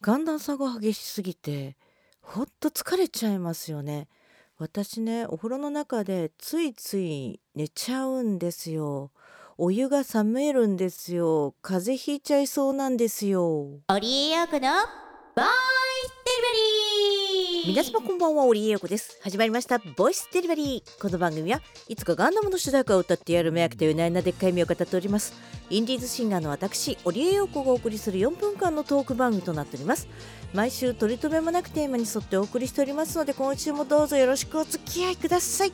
寒暖差が激しすぎてほんと疲れちゃいますよね。私ねお風呂の中でついつい寝ちゃうんですよ。お湯が冷めるんですよ。風邪ひいちゃいそうなんですよ。オリエヨークのボーン皆様こんばんはオリエヨコです。始まりましたボイスデリバリー。この番組はいつかガンダムの主題歌を歌ってやる目当てというないなでっかい目を語っております。インディーズシンガーの私オリエヨコがお送りする4分間のトーク番組となっております。毎週取り留めもなくテーマに沿ってお送りしておりますので今週もどうぞよろしくお付き合いください。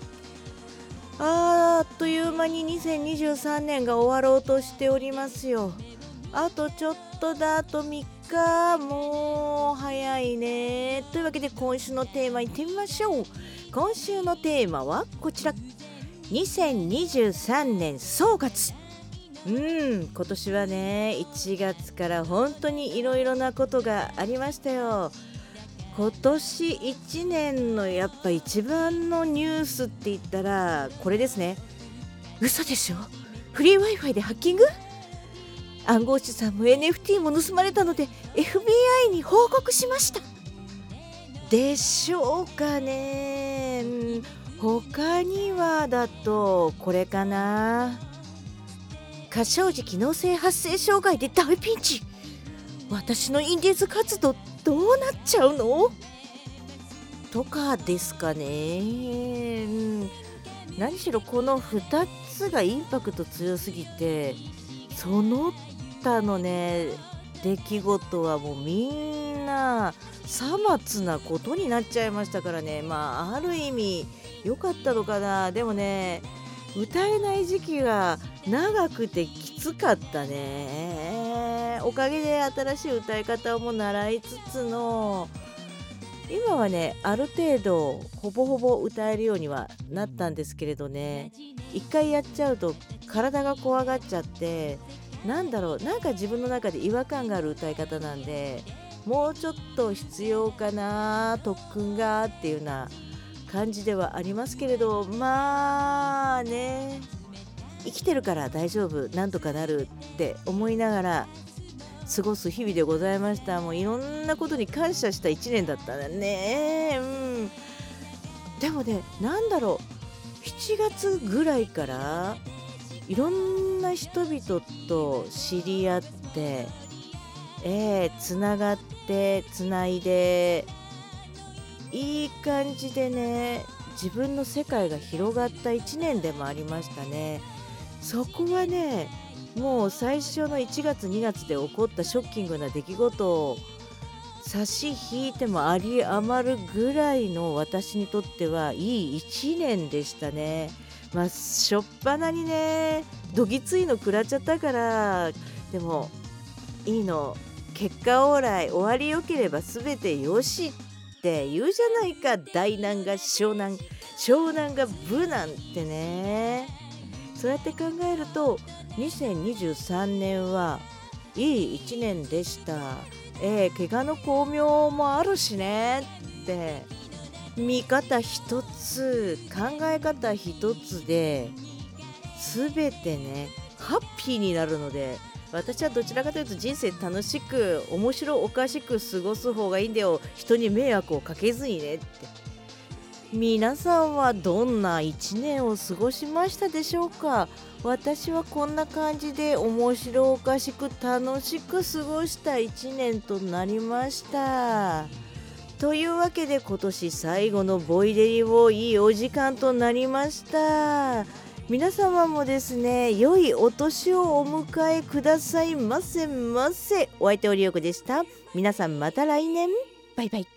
ああっという間に2023年が終わろうとしておりますよ。あとちょっとだあと3日もう早いね。というわけで今週のテーマいってみましょう。今週のテーマはこちら。2023年総括うん今年はね1月から本当にいろいろなことがありましたよ。今年1年のやっぱ一番のニュースって言ったらこれですね。嘘でしょ？フリー Wi-Fi でハッキング？暗号資産も NFT も盗まれたので FBI に報告しました。でしょうかね。うん他にはだとこれかな。過小時機能性発生障害で大ピンチ。私のインディーズ活動どうなっちゃうの？とかですかね、何しろこの2つがインパクト強すぎてその他のね出来事はもうみんなさまつなことになっちゃいましたからね。まあある意味良かったのかな。でもね歌えない時期が長くてきつかったね。おかげで新しい歌い方も習いつつの今はねある程度ほぼほぼ歌えるようにはなったんですけれどね。一回やっちゃうと体が怖がっちゃってなんだろうなんか自分の中で違和感がある歌い方なんでもうちょっと必要かな特訓がっていうような感じではありますけれどまあね生きてるから大丈夫なんとかなるって思いながら過ごす日々でございました。もういろんなことに感謝した1年だったね。うん。でもねなんだろう7月ぐらいからいろんな人々と知り合ってえー、つながってつないでいい感じでね自分の世界が広がった1年でもありましたねそこはねもう最初の1月2月で起こったショッキングな出来事を差し引いてもあり余るぐらいの私にとってはいい1年でしたね。まあしょっぱなにね。どぎついの食らっちゃったからでもいいの。結果オーライ終わりよければ全てよしって言うじゃないか。大難が湘南湘南が武なんてね。そうやって考えると2023年はいい1年でした。えー、怪我の巧妙もあるしねって。見方一つ考え方一つで全てねハッピーになるので私はどちらかというと人生楽しく面白おかしく過ごす方がいいんだよ。人に迷惑をかけずにねって。皆さんはどんな1年を過ごしましたでしょうか？私はこんな感じで面白おかしく楽しく過ごした1年となりました。というわけで今年最後のボイデリをいいお時間となりました。皆様もですね良いお年をお迎えくださいませませ。お相手おりよくでした。皆さんまた来年。バイバイ。